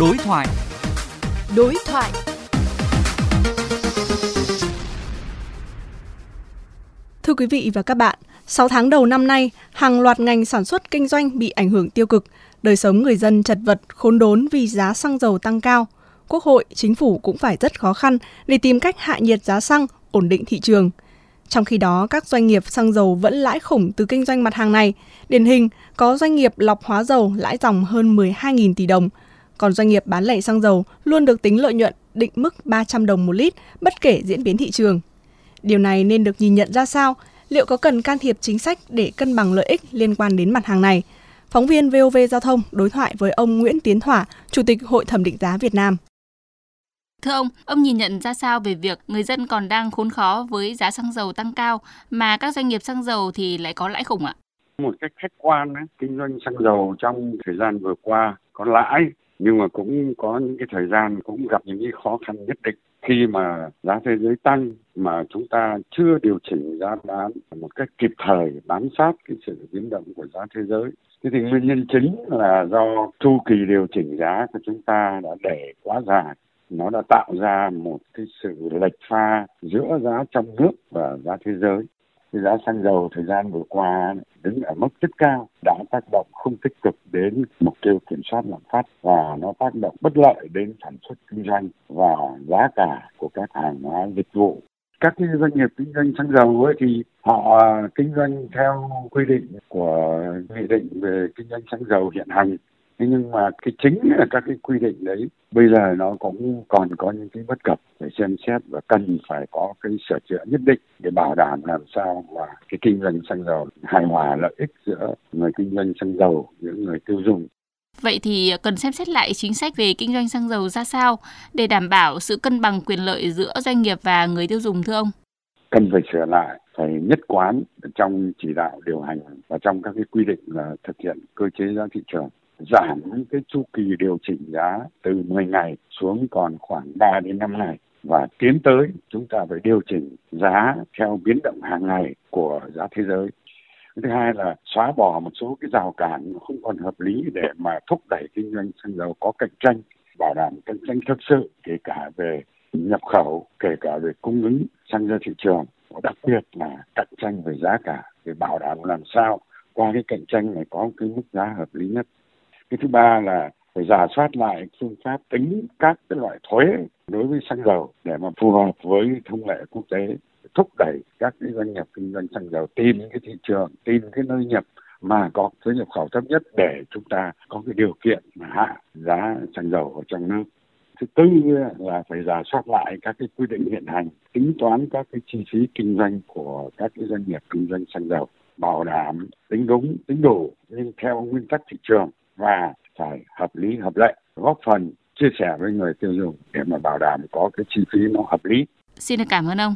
Đối thoại. Đối thoại. Thưa quý vị và các bạn, 6 tháng đầu năm nay, hàng loạt ngành sản xuất kinh doanh bị ảnh hưởng tiêu cực, đời sống người dân chật vật, khốn đốn vì giá xăng dầu tăng cao. Quốc hội, chính phủ cũng phải rất khó khăn để tìm cách hạ nhiệt giá xăng, ổn định thị trường. Trong khi đó, các doanh nghiệp xăng dầu vẫn lãi khủng từ kinh doanh mặt hàng này. Điển hình, có doanh nghiệp lọc hóa dầu lãi dòng hơn 12.000 tỷ đồng, còn doanh nghiệp bán lẻ xăng dầu luôn được tính lợi nhuận định mức 300 đồng một lít bất kể diễn biến thị trường. Điều này nên được nhìn nhận ra sao? Liệu có cần can thiệp chính sách để cân bằng lợi ích liên quan đến mặt hàng này? Phóng viên VOV Giao thông đối thoại với ông Nguyễn Tiến Thỏa, Chủ tịch Hội thẩm định giá Việt Nam. Thưa ông, ông nhìn nhận ra sao về việc người dân còn đang khốn khó với giá xăng dầu tăng cao mà các doanh nghiệp xăng dầu thì lại có lãi khủng ạ? Một cách khách quan, kinh doanh xăng dầu trong thời gian vừa qua có lãi nhưng mà cũng có những cái thời gian, cũng gặp những cái khó khăn nhất định. Khi mà giá thế giới tăng mà chúng ta chưa điều chỉnh giá bán một cách kịp thời, bám sát cái sự biến động của giá thế giới, thế thì nguyên nhân chính là do chu kỳ điều chỉnh giá của chúng ta đã để quá dài nó đã tạo ra một cái sự lệch pha giữa giá trong nước và giá thế giới cái giá xăng dầu thời gian vừa qua đứng ở mức rất cao, đã tác động không tích cực đến mục tiêu kiểm soát lạm phát và nó tác động bất lợi đến sản xuất kinh doanh và giá cả của các hàng hóa dịch vụ. Các cái doanh nghiệp kinh doanh xăng dầu ấy thì họ à, kinh doanh theo quy định của nghị định về kinh doanh xăng dầu hiện hành thế nhưng mà cái chính là các cái quy định đấy bây giờ nó cũng còn có những cái bất cập phải xem xét và cần phải có cái sửa chữa nhất định để bảo đảm làm sao mà cái kinh doanh xăng dầu hài hòa lợi ích giữa người kinh doanh xăng dầu giữa người tiêu dùng Vậy thì cần xem xét lại chính sách về kinh doanh xăng dầu ra sao để đảm bảo sự cân bằng quyền lợi giữa doanh nghiệp và người tiêu dùng thưa ông? Cần phải sửa lại, phải nhất quán trong chỉ đạo điều hành và trong các cái quy định là thực hiện cơ chế giá thị trường giảm cái chu kỳ điều chỉnh giá từ 10 ngày xuống còn khoảng 3 đến 5 ngày. Và tiến tới chúng ta phải điều chỉnh giá theo biến động hàng ngày của giá thế giới. Thứ hai là xóa bỏ một số cái rào cản không còn hợp lý để mà thúc đẩy kinh doanh xăng dầu có cạnh tranh, bảo đảm cạnh tranh thực sự kể cả về nhập khẩu, kể cả về cung ứng xăng ra thị trường, đặc biệt là cạnh tranh về giá cả để bảo đảm làm sao qua cái cạnh tranh này có cái mức giá hợp lý nhất cái thứ ba là phải giả soát lại phương pháp tính các cái loại thuế đối với xăng dầu để mà phù hợp với thông lệ quốc tế, thúc đẩy các cái doanh nghiệp kinh doanh xăng dầu tìm cái thị trường, tìm cái nơi nhập mà có thuế nhập khẩu thấp nhất để chúng ta có cái điều kiện mà hạ giá xăng dầu ở trong nước. Thứ tư là phải giả soát lại các cái quy định hiện hành, tính toán các cái chi phí kinh doanh của các cái doanh nghiệp kinh doanh xăng dầu, bảo đảm tính đúng, tính đủ nhưng theo nguyên tắc thị trường và phải hợp lý, hợp lệ, góp phần chia sẻ với người tiêu dùng để mà bảo đảm có cái chi phí nó hợp lý. Xin được cảm ơn ông.